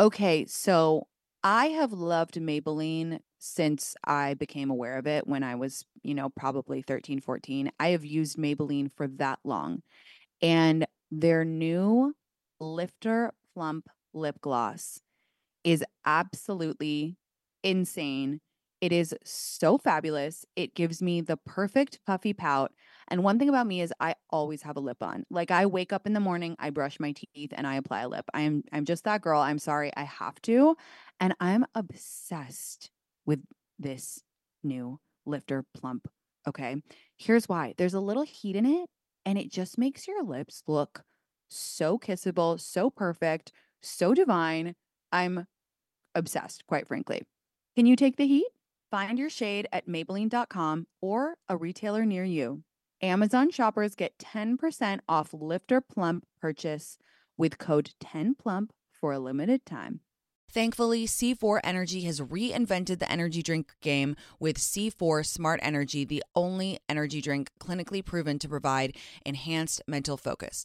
Okay, so I have loved Maybelline since I became aware of it when I was, you know, probably 13, 14. I have used Maybelline for that long. And their new Lifter Plump lip gloss is absolutely insane. It is so fabulous. It gives me the perfect puffy pout. And one thing about me is I always have a lip on. Like I wake up in the morning, I brush my teeth and I apply a lip. I'm I'm just that girl. I'm sorry, I have to. And I'm obsessed with this new lifter plump. Okay. Here's why. There's a little heat in it and it just makes your lips look so kissable, so perfect, so divine. I'm obsessed, quite frankly. Can you take the heat? Find your shade at Maybelline.com or a retailer near you. Amazon shoppers get 10% off Lifter Plump purchase with code 10PLUMP for a limited time. Thankfully, C4 Energy has reinvented the energy drink game with C4 Smart Energy, the only energy drink clinically proven to provide enhanced mental focus.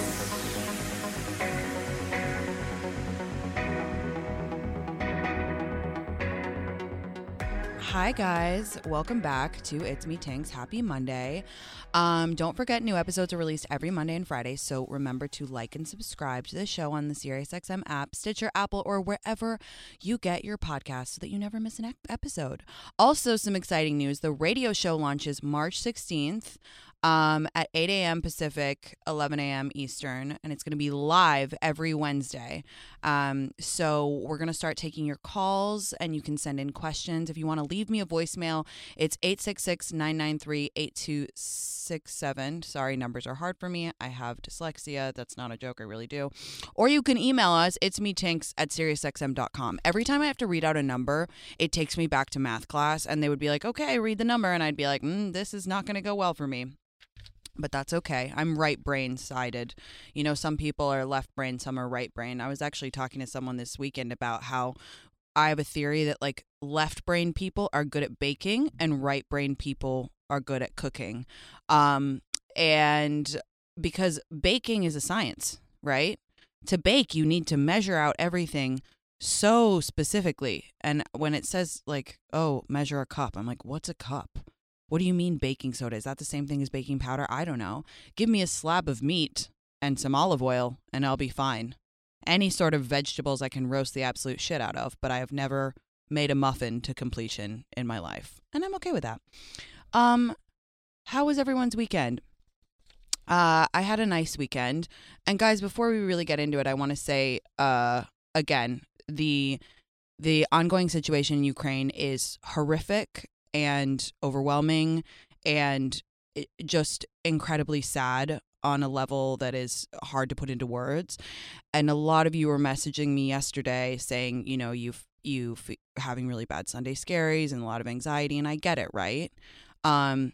Hi guys, welcome back to It's Me Tinx. Happy Monday. Um, don't forget new episodes are released every Monday and Friday, so remember to like and subscribe to the show on the SiriusXM app, Stitcher, Apple, or wherever you get your podcast so that you never miss an episode. Also, some exciting news. The radio show launches March 16th um, at 8 a.m. Pacific, 11 a.m. Eastern, and it's going to be live every Wednesday. Um, so we're going to start taking your calls, and you can send in questions. If you want to leave me a voicemail, it's 866 993 8267. Sorry, numbers are hard for me. I have dyslexia. That's not a joke. I really do. Or you can email us. It's me tinx at SiriusXM.com. Every time I have to read out a number, it takes me back to math class, and they would be like, okay, read the number. And I'd be like, mm, this is not going to go well for me but that's okay. I'm right brain sided. You know, some people are left brain, some are right brain. I was actually talking to someone this weekend about how I have a theory that like left brain people are good at baking and right brain people are good at cooking. Um, and because baking is a science, right? To bake, you need to measure out everything so specifically. And when it says like, oh, measure a cup, I'm like, what's a cup? What do you mean baking soda? Is that the same thing as baking powder? I don't know. Give me a slab of meat and some olive oil, and I'll be fine. Any sort of vegetables I can roast the absolute shit out of, but I have never made a muffin to completion in my life, and I'm okay with that. Um, how was everyone's weekend? Uh, I had a nice weekend, and guys, before we really get into it, I want to say, uh, again, the the ongoing situation in Ukraine is horrific and overwhelming and just incredibly sad on a level that is hard to put into words. And a lot of you were messaging me yesterday saying, you know, you've you having really bad Sunday scaries and a lot of anxiety and I get it, right? Um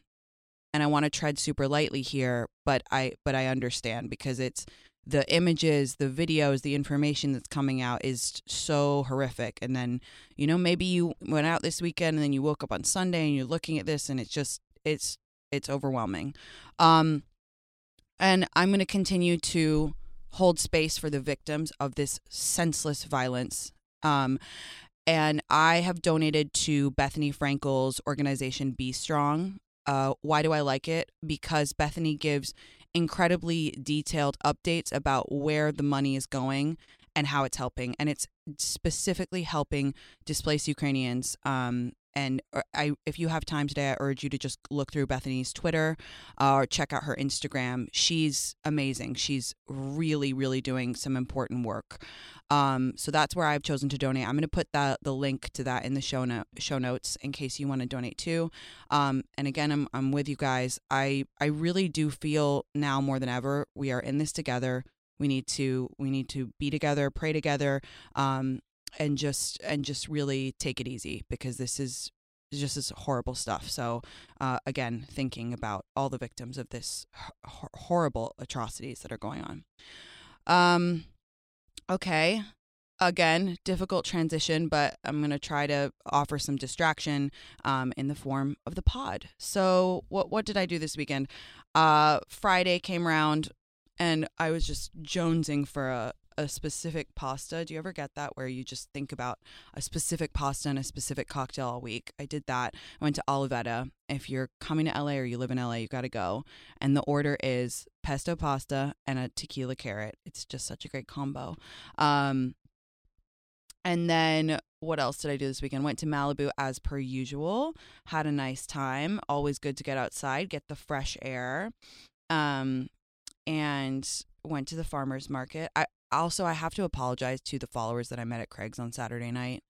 and I want to tread super lightly here, but I but I understand because it's the images, the videos, the information that's coming out is so horrific. And then, you know, maybe you went out this weekend and then you woke up on Sunday and you're looking at this and it's just it's it's overwhelming. Um, and I'm going to continue to hold space for the victims of this senseless violence. Um, and I have donated to Bethenny Frankel's organization BStrong. Uh, why do I like it? Because Bethenny gives incredibly detailed updates about where the money is going and how it's helping. And it's specifically helping displaced Ukrainians um, and uh, I, if you have time today, I urge you to just look through Bethenny's Twitter uh, or check out her Instagram. She's amazing. She's really, really doing some important work. Um, so that's where I've chosen to donate. I'm going to put that the link to that in the show note show notes in case you want to donate too. Um, and again, I'm I'm with you guys. I I really do feel now more than ever we are in this together. We need to we need to be together, pray together. Um, and just and just really take it easy because this is just this horrible stuff. So uh, again, thinking about all the victims of this horrible atrocities that are going on. Um, okay. Again, difficult transition, but I'm to try to offer some distraction um, in the form of the pod. So, what what did I do this weekend? Uh, Friday came around, and I was just jonesing for a, a specific pasta. Do you ever get that where you just think about a specific pasta and a specific cocktail all week? I did that. I went to Olivetta. If you're coming to LA or you live in LA, you got to go. And the order is pesto pasta and a tequila carrot. It's just such a great combo. Um, and then what else did I do this weekend? Went to Malibu as per usual. Had a nice time. Always good to get outside, get the fresh air. Um, and went to the farmers market. I also I have to apologize to the followers that I met at Craig's on Saturday night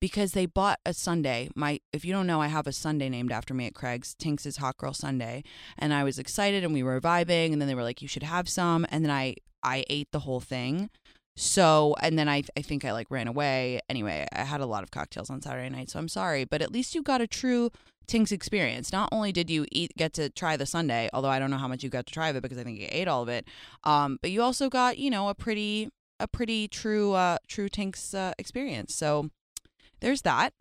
because they bought a sundae. My if you don't know, I have a sundae named after me at Craig's, Tinx's Hot Girl Sundae, and I was excited and we were vibing and then they were like you should have some and then I I ate the whole thing. So, and then I I think I like ran away. Anyway, I had a lot of cocktails on Saturday night, so I'm sorry, but at least you got a true Tinx experience. Not only did you eat get to try the sundae, although I don't know how much you got to try of it because I think you ate all of it, um, but you also got you know a pretty a pretty true uh, true Tinx uh, experience. So there's that.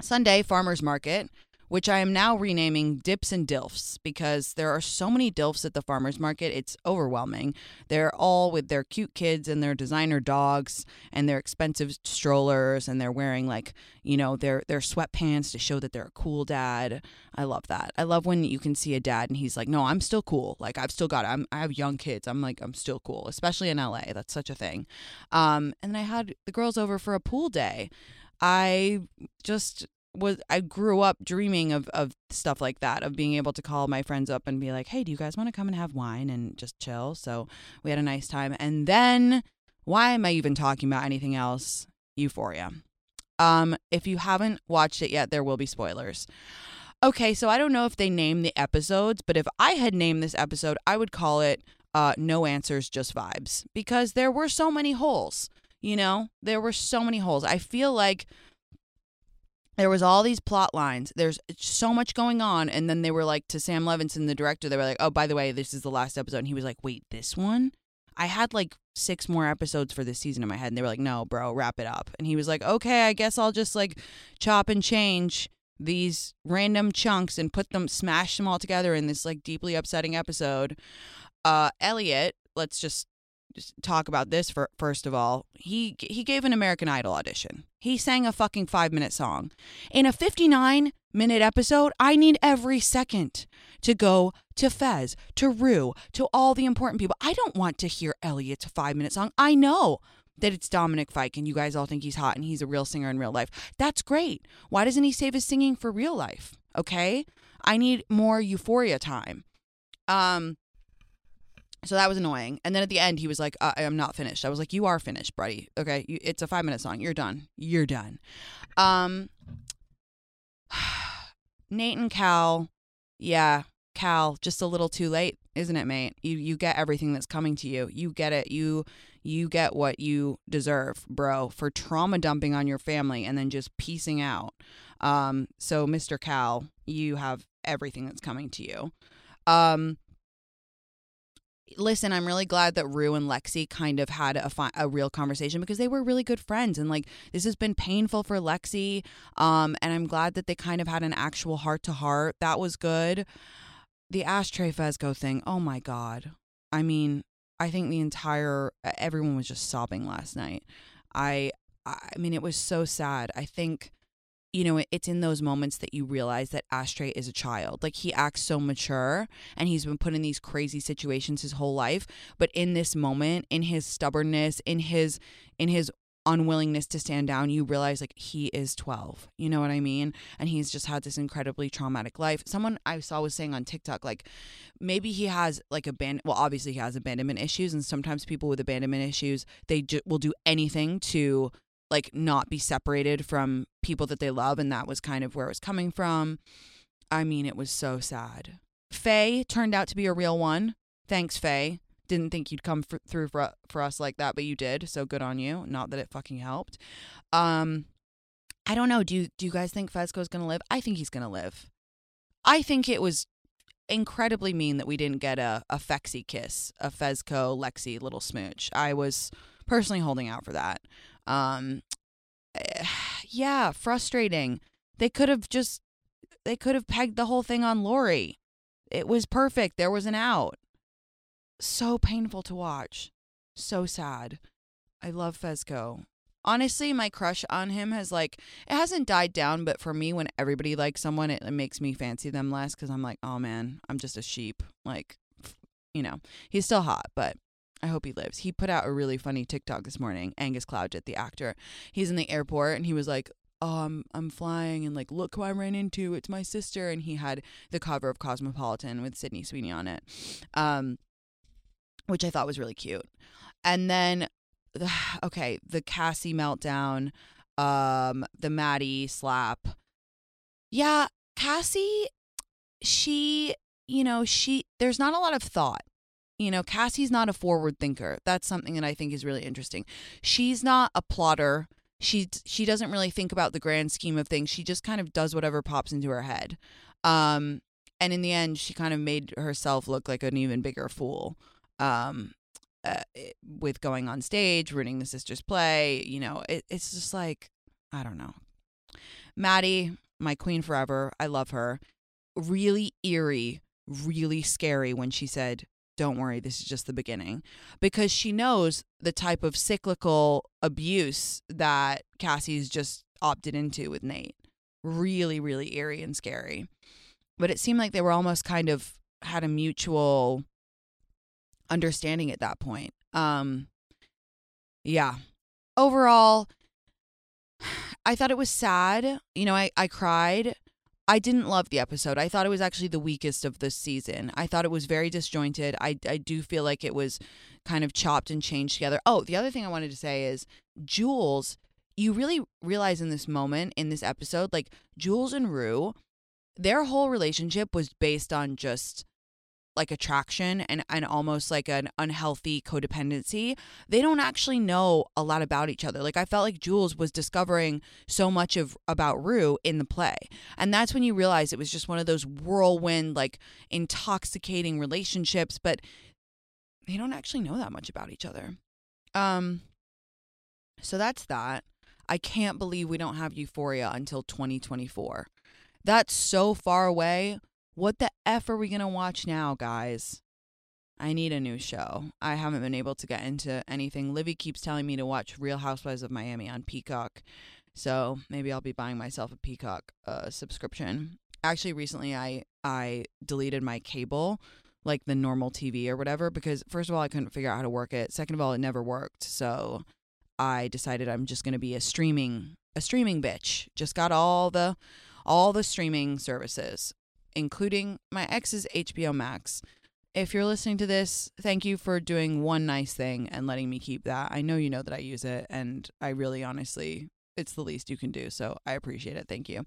Sunday farmers market which I am now renaming Dips and Dilfs because there are so many Dilfs at the farmers market. It's overwhelming. They're all with their cute kids and their designer dogs and their expensive strollers and they're wearing like, you know, their their sweatpants to show that they're a cool dad. I love that. I love when you can see a dad and he's like, "No, I'm still cool. Like I've still got it. I'm I have young kids. I'm like I'm still cool, especially in LA. That's such a thing." Um and then I had the girls over for a pool day. I just was I grew up dreaming of of stuff like that of being able to call my friends up and be like, "Hey, do you guys want to come and have wine and just chill?" So we had a nice time. And then why am I even talking about anything else? Euphoria. Um if you haven't watched it yet, there will be spoilers. Okay, so I don't know if they name the episodes, but if I had named this episode, I would call it uh, No Answers, Just Vibes because there were so many holes. You know, there were so many holes. I feel like there was all these plot lines. There's so much going on, and then they were like to Sam Levinson, the director. They were like, "Oh, by the way, this is the last episode." And he was like, "Wait, this one?" I had like six more episodes for this season in my head, and they were like, "No, bro, wrap it up." And he was like, "Okay, I guess I'll just like chop and change these random chunks and put them, smash them all together in this like deeply upsetting episode." Uh, Elliot, let's just talk about this for, first of all. He he gave an American Idol audition. He sang a fucking 5-minute song. In a 59 minute episode, I need every second to go to Fez, to Rue, to all the important people. I don't want to hear Elliot's 5-minute song. I know that it's Dominic Fike and you guys all think he's hot and he's a real singer in real life. That's great. Why doesn't he save his singing for real life? Okay? I need more euphoria time. Um so that was annoying. And then at the end, he was like, I am not finished. I was like, You are finished, buddy. Okay. You, it's a five minute song. You're done. You're done. Um, Nate and Cal, yeah, Cal, just a little too late, isn't it, mate? You you get everything that's coming to you. You get it. You you get what you deserve, bro, for trauma dumping on your family and then just piecing out. Um, so Mr. Cal, you have everything that's coming to you. Um, listen, I'm really glad that Rue and Lexi kind of had a, fi- a real conversation because they were really good friends. And like, this has been painful for Lexi. Um, and I'm glad that they kind of had an actual heart to heart. That was good. the ashtray Fezco thing, oh my God. I mean, I think the entire, everyone was just sobbing last night. I, I mean, it was so sad. I think, you know, it's in those moments that you realize that Ashtray is a child. Like he acts so mature and he's been put in these crazy situations his whole life. But in this moment, in his stubbornness, in his, in his unwillingness to stand down, you realize like he is 12. You know what I mean? And he's just had this incredibly traumatic life. Someone I saw was saying on TikTok, like maybe he has like a abandon. Well, obviously he has abandonment issues, and sometimes people with abandonment issues they ju- will do anything to like not be separated from people that they love, and that was kind of where it was coming from. I mean, it was so sad. Faye turned out to be a real one. Thanks, Faye didn't think you'd come for, through for, for us like that, but you did. So good on you. Not that it fucking helped. Um, I don't know. Do you do you guys think Fezco's gonna live? I think he's gonna live. I think it was incredibly mean that we didn't get a a Fexy kiss, a Fezco Lexi little smooch. I was personally holding out for that. Um, yeah, frustrating. They could have just they could have pegged the whole thing on Laurie. It was perfect. There was an out so painful to watch. So sad. I love Fezco. Honestly, my crush on him has like it hasn't died down, but for me, when everybody likes someone, it, it makes me fancy them less because I'm like, oh man, I'm just a sheep. Like, you know, he's still hot, but I hope he lives. He put out a really funny TikTok this morning. Angus Cloudjet, the actor, he's in the airport and he was like, "Oh, I'm I'm flying and like look who I ran into. It's my sister." And he had the cover of Cosmopolitan with Sydney Sweeney on it. Um, which I thought was really cute. And then, okay, the Cassie meltdown, um, the Maddie slap. Yeah, Cassie, she, you know, she, there's not a lot of thought. You know, Cassie's not a forward thinker. That's something that I think is really interesting. She's not a plotter. She she doesn't really think about the grand scheme of things. She just kind of does whatever pops into her head. Um, and in the end, she kind of made herself look like an even bigger fool um, uh, with going on stage, ruining the sisters' play. You know, it, it's just like, I don't know. Maddie, my queen forever. I love her. Really eerie, really scary when she said, Don't worry, this is just the beginning. Because she knows the type of cyclical abuse that Cassie's just opted into with Nate. Really, really eerie and scary. But it seemed like they were almost kind of had a mutual understanding at that point. Um yeah. Overall, I thought it was sad. You know, I, I cried. I didn't love the episode. I thought it was actually the weakest of this season. I thought it was very disjointed. I, I do feel like it was kind of chopped and changed together. Oh, the other thing I wanted to say is Jules, you really realize in this moment, in this episode, like Jules and Rue, their whole relationship was based on just like attraction and, and almost like an unhealthy codependency, they don't actually know a lot about each other. Like I felt like Jules was discovering so much of about Rue in the play. And that's when you realize it was just one of those whirlwind, like intoxicating relationships, but they don't actually know that much about each other. Um so that's that. I can't believe we don't have Euphoria until 2024. That's so far away what the F are we going to watch now, guys? I need a new show. I haven't been able to get into anything. Livy keeps telling me to watch Real Housewives of Miami on Peacock. So maybe I'll be buying myself a Peacock uh, subscription. Actually, recently I I deleted my cable, like the normal TV or whatever, because first of all I couldn't figure out how to work it. Second of all, it never worked. So I decided I'm just gonna be a streaming a streaming bitch. Just got all the all the streaming services including my ex's HBO Max. If you're listening to this, thank you for doing one nice thing and letting me keep that. I know you know that I use it, and I really honestly, it's the least you can do. So I appreciate it. Thank you.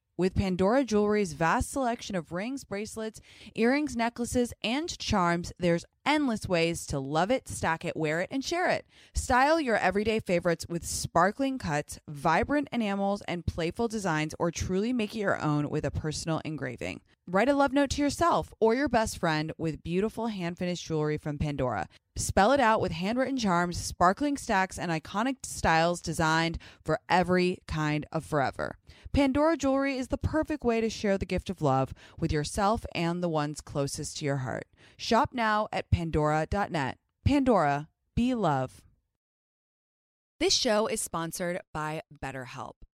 With Pandora Jewelry's vast selection of rings, bracelets, earrings, necklaces, and charms, there's endless ways to love it, stack it, wear it, and share it. Style your everyday favorites with sparkling cuts, vibrant enamels, and playful designs, or truly make it your own with a personal engraving. Write a love note to yourself or your best friend with beautiful hand finished jewelry from Pandora. Spell it out with handwritten charms, sparkling stacks, and iconic styles designed for every kind of forever. Pandora jewelry is the perfect way to share the gift of love with yourself and the ones closest to your heart. Shop now at pandora.net. Pandora, be love. This show is sponsored by BetterHelp.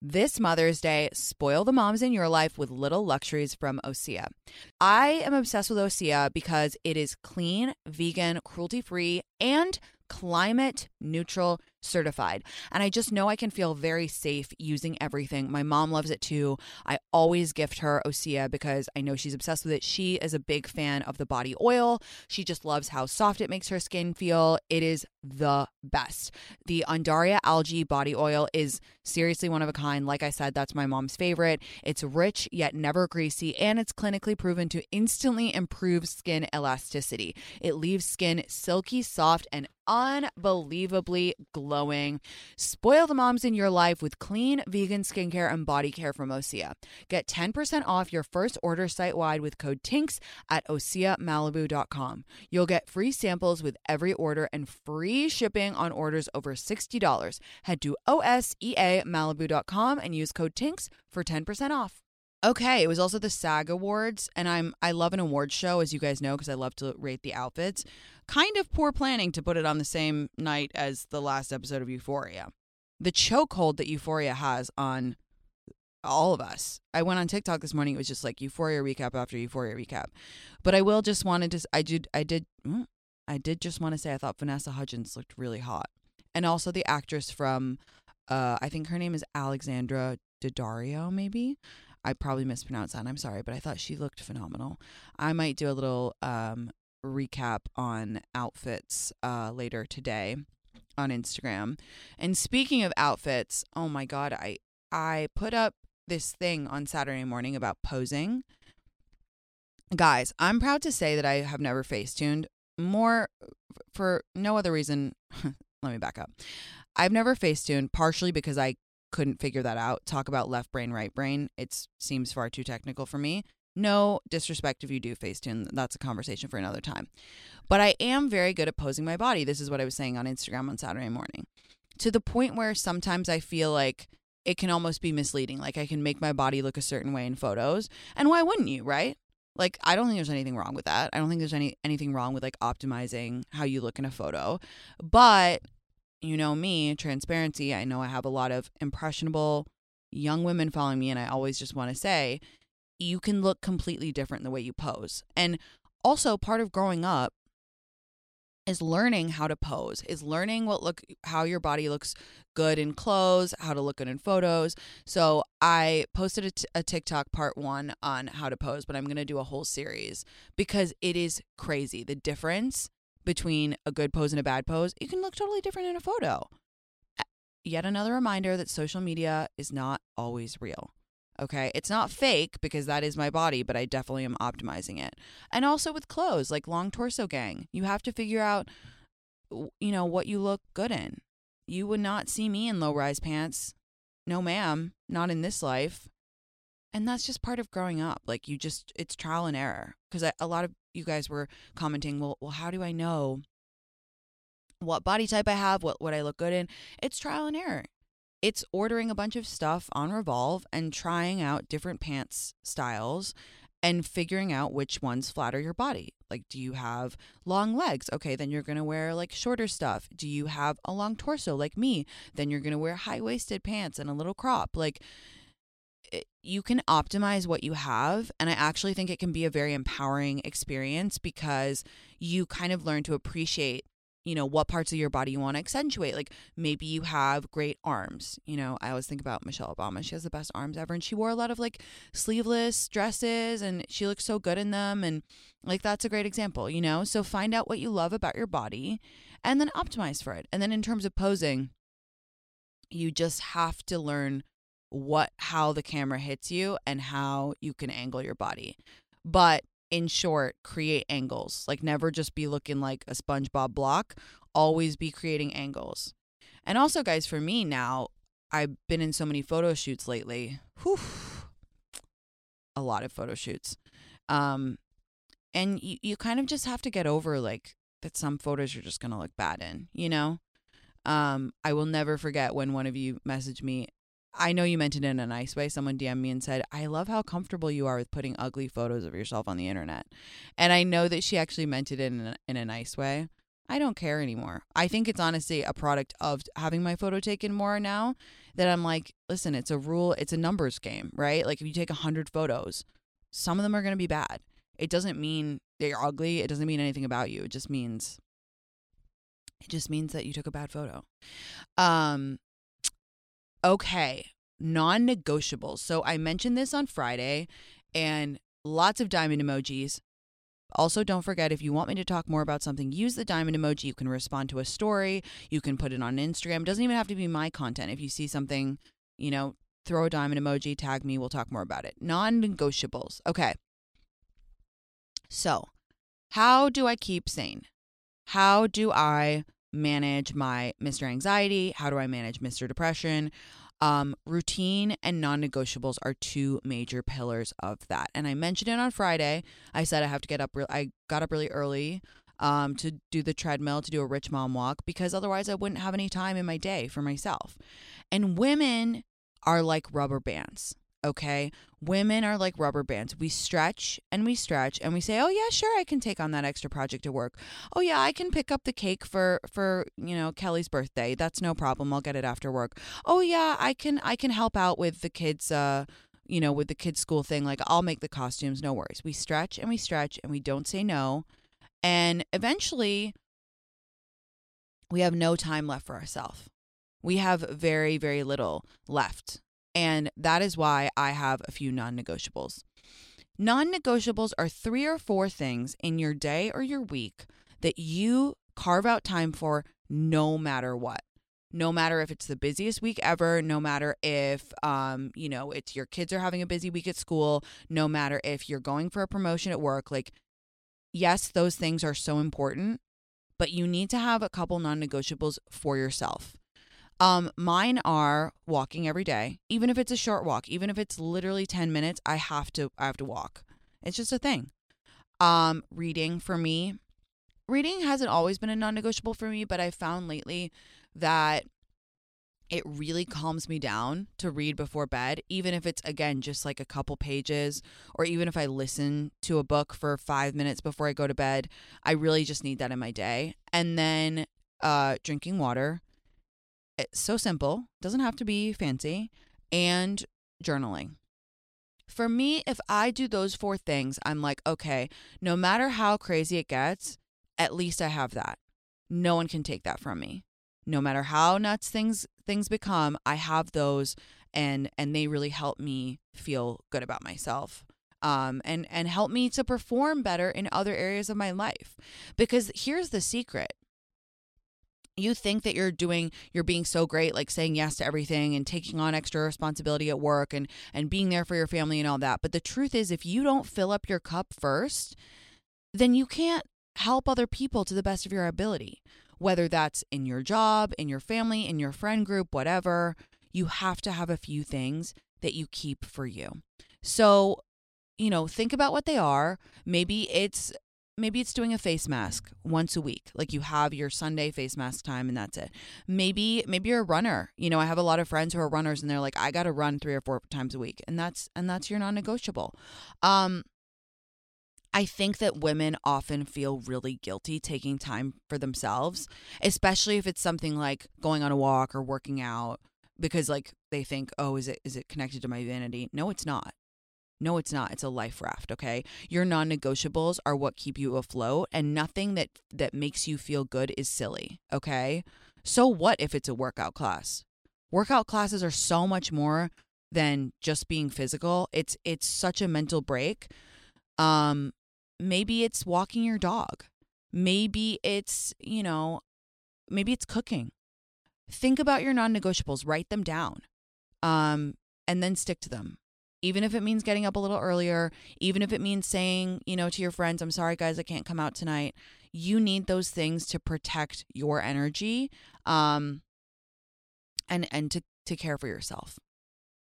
This Mother's Day, spoil the moms in your life with little luxuries from Osea. I am obsessed with Osea because it is clean, vegan, cruelty free, and climate neutral certified. And I just know I can feel very safe using everything. My mom loves it too. I always gift her Osea because I know she's obsessed with it. She is a big fan of the body oil. She just loves how soft it makes her skin feel. It is the best. The Undaria algae body oil is seriously one of a kind. Like I said, that's my mom's favorite. It's rich yet never greasy, and it's clinically proven to instantly improve skin elasticity. It leaves skin silky, soft, and unbelievably glowing. Spoil the moms in your life with clean vegan skincare and body care from Osea. Get 10% off your first order site wide with code TINX at OseaMalibu.com. You'll get free samples with every order and free shipping on orders over $60. Head to OSEAMalibu.com and use code TINX for 10% off. Okay, it was also the SAG Awards, and I'm I love an award show, as you guys know, because I love to rate the outfits. Kind of poor planning to put it on the same night as the last episode of Euphoria. The chokehold that Euphoria has on all of us. I went on TikTok this morning. It was just like Euphoria recap after Euphoria recap. But I will just wanted to. I did. I did. mm, I did just want to say I thought Vanessa Hudgens looked really hot, and also the actress from. Uh, I think her name is Alexandra Daddario, maybe. I probably mispronounced that. I'm sorry, but I thought she looked phenomenal. I might do a little um, recap on outfits uh, later today. on Instagram. And speaking of outfits, oh my god, I I put up this thing on Saturday morning about posing. Guys, I'm proud to say that I have never face tuned more for no other reason. Let me back up. I've never face tuned partially because I couldn't figure that out. Talk about left brain, right brain. It seems far too technical for me. No disrespect if you do Facetune. That's a conversation for another time. But I am very good at posing my body. This is what I was saying on Instagram on Saturday morning. To the point where sometimes I feel like it can almost be misleading. Like I can make my body look a certain way in photos. And why wouldn't you, right? Like I don't think there's anything wrong with that. I don't think there's any anything wrong with like optimizing how you look in a photo. But you know me, transparency, I know I have a lot of impressionable young women following me and I always just want to say you can look completely different the way you pose. And also part of growing up is learning how to pose, is learning what look how your body looks good in clothes, how to look good in photos. So I posted a, t- a TikTok part 1 on how to pose, but I'm going to do a whole series because it is crazy the difference between a good pose and a bad pose. You can look totally different in a photo. Yet another reminder that social media is not always real. Okay. It's not fake because that is my body, but I definitely am optimizing it. And also with clothes, like long torso gang, you have to figure out, you know, what you look good in. You would not see me in low rise pants. No, ma'am, not in this life. And that's just part of growing up. Like you just, it's trial and error. Because a lot of you guys were commenting, well, well, how do I know what body type I have, what, what I look good in? It's trial and error it's ordering a bunch of stuff on Revolve and trying out different pants styles and figuring out which ones flatter your body. Like, do you have long legs? Okay, then you're to wear like shorter stuff. Do you have a long torso like me? Then you're to wear high waisted pants and a little crop. Like, you can optimize what you have. And I actually think it can be a very empowering experience because you kind of learn to appreciate you know what parts of your body you want to accentuate. Like maybe you have great arms. You know i always think about michelle obama. She has the best arms ever and she wore a lot of like sleeveless dresses and she looks so good in them and like that's a great example you know? So find out what you love about your body and then optimize for it. And then in terms of posing you just have to learn what how the camera hits you and how you can angle your body but in short, create angles. Like never just be looking like a SpongeBob block, always be creating angles. And also, guys, for me now, I've been in so many photo shoots lately. Whew, a lot of photo shoots. Um, and you, you kind of just have to get over like that some photos you're just going to look bad in, you know? Um, I will never forget when one of you messaged me I know you meant it in a nice way. Someone DM'd me and said, I love how comfortable you are with putting ugly photos of yourself on the internet. And I know that she actually meant it in a, in a nice way. I don't care anymore. I think it's honestly a product of having my photo taken more now that I'm like, listen, it's a rule, it's a numbers game, right? Like if you take 100 photos, some of them are going to be bad. It doesn't mean they're ugly. It doesn't mean anything about you. It just means it just means that you took a bad photo. Um Okay, non negotiables. So I mentioned this on Friday and lots of diamond emojis. Also, don't forget if you want me to talk more about something, use the diamond emoji. You can respond to a story, you can put it on Instagram. It doesn't even have to be my content. If you see something, you know, throw a diamond emoji, tag me, we'll talk more about it. Non negotiables. Okay. So, how do I keep sane? How do I manage my Mr. Anxiety? How do I manage Mr. Depression? Um, routine and non negotiables are two major pillars of that. And I mentioned it on Friday. I said I have to get up, re- I got up really early um, to do the treadmill, to do a rich mom walk, because otherwise I wouldn't have any time in my day for myself. And women are like rubber bands okay? Women are like rubber bands. We stretch and we stretch and we say, "Oh yeah, sure, I can take on that extra project at work. Oh yeah, I can pick up the cake for for, you know, Kelly's birthday. That's no problem. I'll get it after work. Oh yeah, I can I can help out with the kids uh you know, with the kids school thing. Like I'll make the costumes, no worries. We stretch and we stretch and we don't say no. And eventually we have no time left for ourselves. We have very, very little left and that is why I have a few non negotiables. Non negotiables are three or four things in your day or your week that you carve out time for no matter what no matter if it's the busiest week ever, no matter if um, you know, it's your kids are having a busy week at school, no matter if you're going for a promotion at work, like yes, those things are so important, but you need to have a couple non-negotiables for yourself. Um, mine are walking every day, even if it's a short walk, even if it's literally 10 minutes, I have to I have to walk. It's just a thing. Um, reading for me, reading hasn't always been a non-negotiable for me, but I found lately that it really calms me down to read before bed, even if it's again just like a couple pages, or even if I listen to a book for five minutes before I go to bed. I really just need that in my day. And then uh, drinking water. It's so simple, doesn't have to be fancy, and journaling. For me, if I do those four things, I'm like, okay, no matter how crazy it gets, at least I have that. No one can take that from me no matter how nuts things things become, I have those and and they really help me feel good about myself. Um, and and help me to perform better in other areas of my life. Because here's the secret: you think that you're doing you're being so great like saying yes to everything and taking on extra responsibility at work and and being there for your family and all that but the truth is if you don't fill up your cup first then you can't help other people to the best of your ability whether that's in your job, in your family, in your friend group, whatever, you have to have a few things that you keep for you. So, you know, think about what they are. Maybe it's maybe it's doing a face mask once a week like you have your sunday face mask time and that's it maybe maybe you're a runner you know i have a lot of friends who are runners and they're like i gotta run three or four times a week and that's and that's your non-negotiable um I think that women often feel really guilty taking time for themselves, especially if it's something like going on a walk or working out because like they think, "Oh, is it is it connected to my vanity?" No, it's not. No, it's not. It's a life raft, okay? Your non-negotiables are what keep you afloat and nothing that that makes you feel good is silly, okay? So what if it's a workout class? Workout classes are so much more than just being physical. It's it's such a mental break. Um maybe it's walking your dog. Maybe it's, you know, maybe it's cooking. Think about your non negotiables, write them down, um, and then stick to them. Even if it means getting up a little earlier, even if it means saying, you know, to your friends, I'm sorry, guys, I can't come out tonight. You need those things to protect your energy um, and, and to, to care for yourself.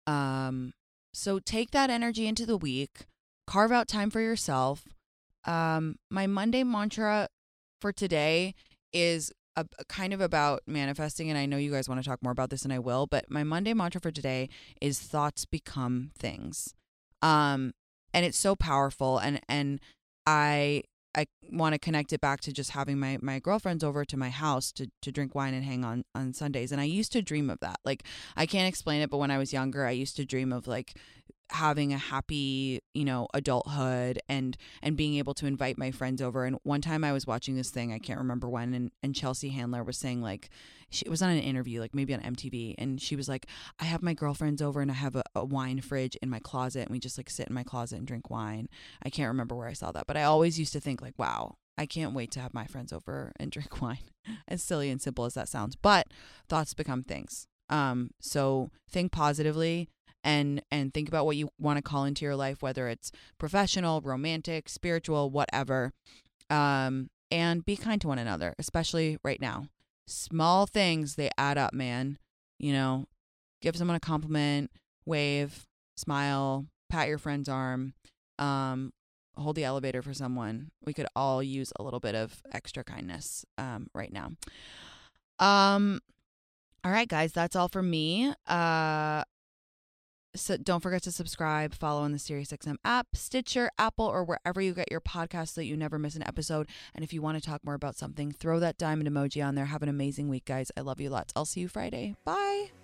Um, so take that energy into the week, carve out time for yourself, um, my Monday mantra for today is a kind of about manifesting, and I know you guys want to talk more about this, and I will. But my Monday mantra for today is thoughts become things, um, and it's so powerful. And and I I want to connect it back to just having my my girlfriends over to my house to to drink wine and hang on on Sundays. And I used to dream of that. Like I can't explain it, but when I was younger, I used to dream of like having a happy you know adulthood and and being able to invite my friends over and one time i was watching this thing i can't remember when and, and chelsea handler was saying like she was on an interview like maybe on mtv and she was like i have my girlfriends over and i have a, a wine fridge in my closet and we just like sit in my closet and drink wine i can't remember where i saw that but i always used to think like wow I can't wait to have my friends over and drink wine. as silly and simple as that sounds, but thoughts become things. Um, so think positively, and and think about what you want to call into your life whether it's professional romantic spiritual whatever um and be kind to one another especially right now. Small things they add up man. You know give someone a compliment wave smile pat your friend's arm um hold the elevator for someone. We could all use a little bit of extra kindness um right now. Um all right guys that's all for me. Uh so don't forget to subscribe, follow on the SiriusXM app, Stitcher, Apple, or wherever you get your podcast so that you never miss an episode. And if you want to talk more about something, throw that diamond emoji on there. Have an amazing week, guys. I love you lots. I'll see you Friday. Bye.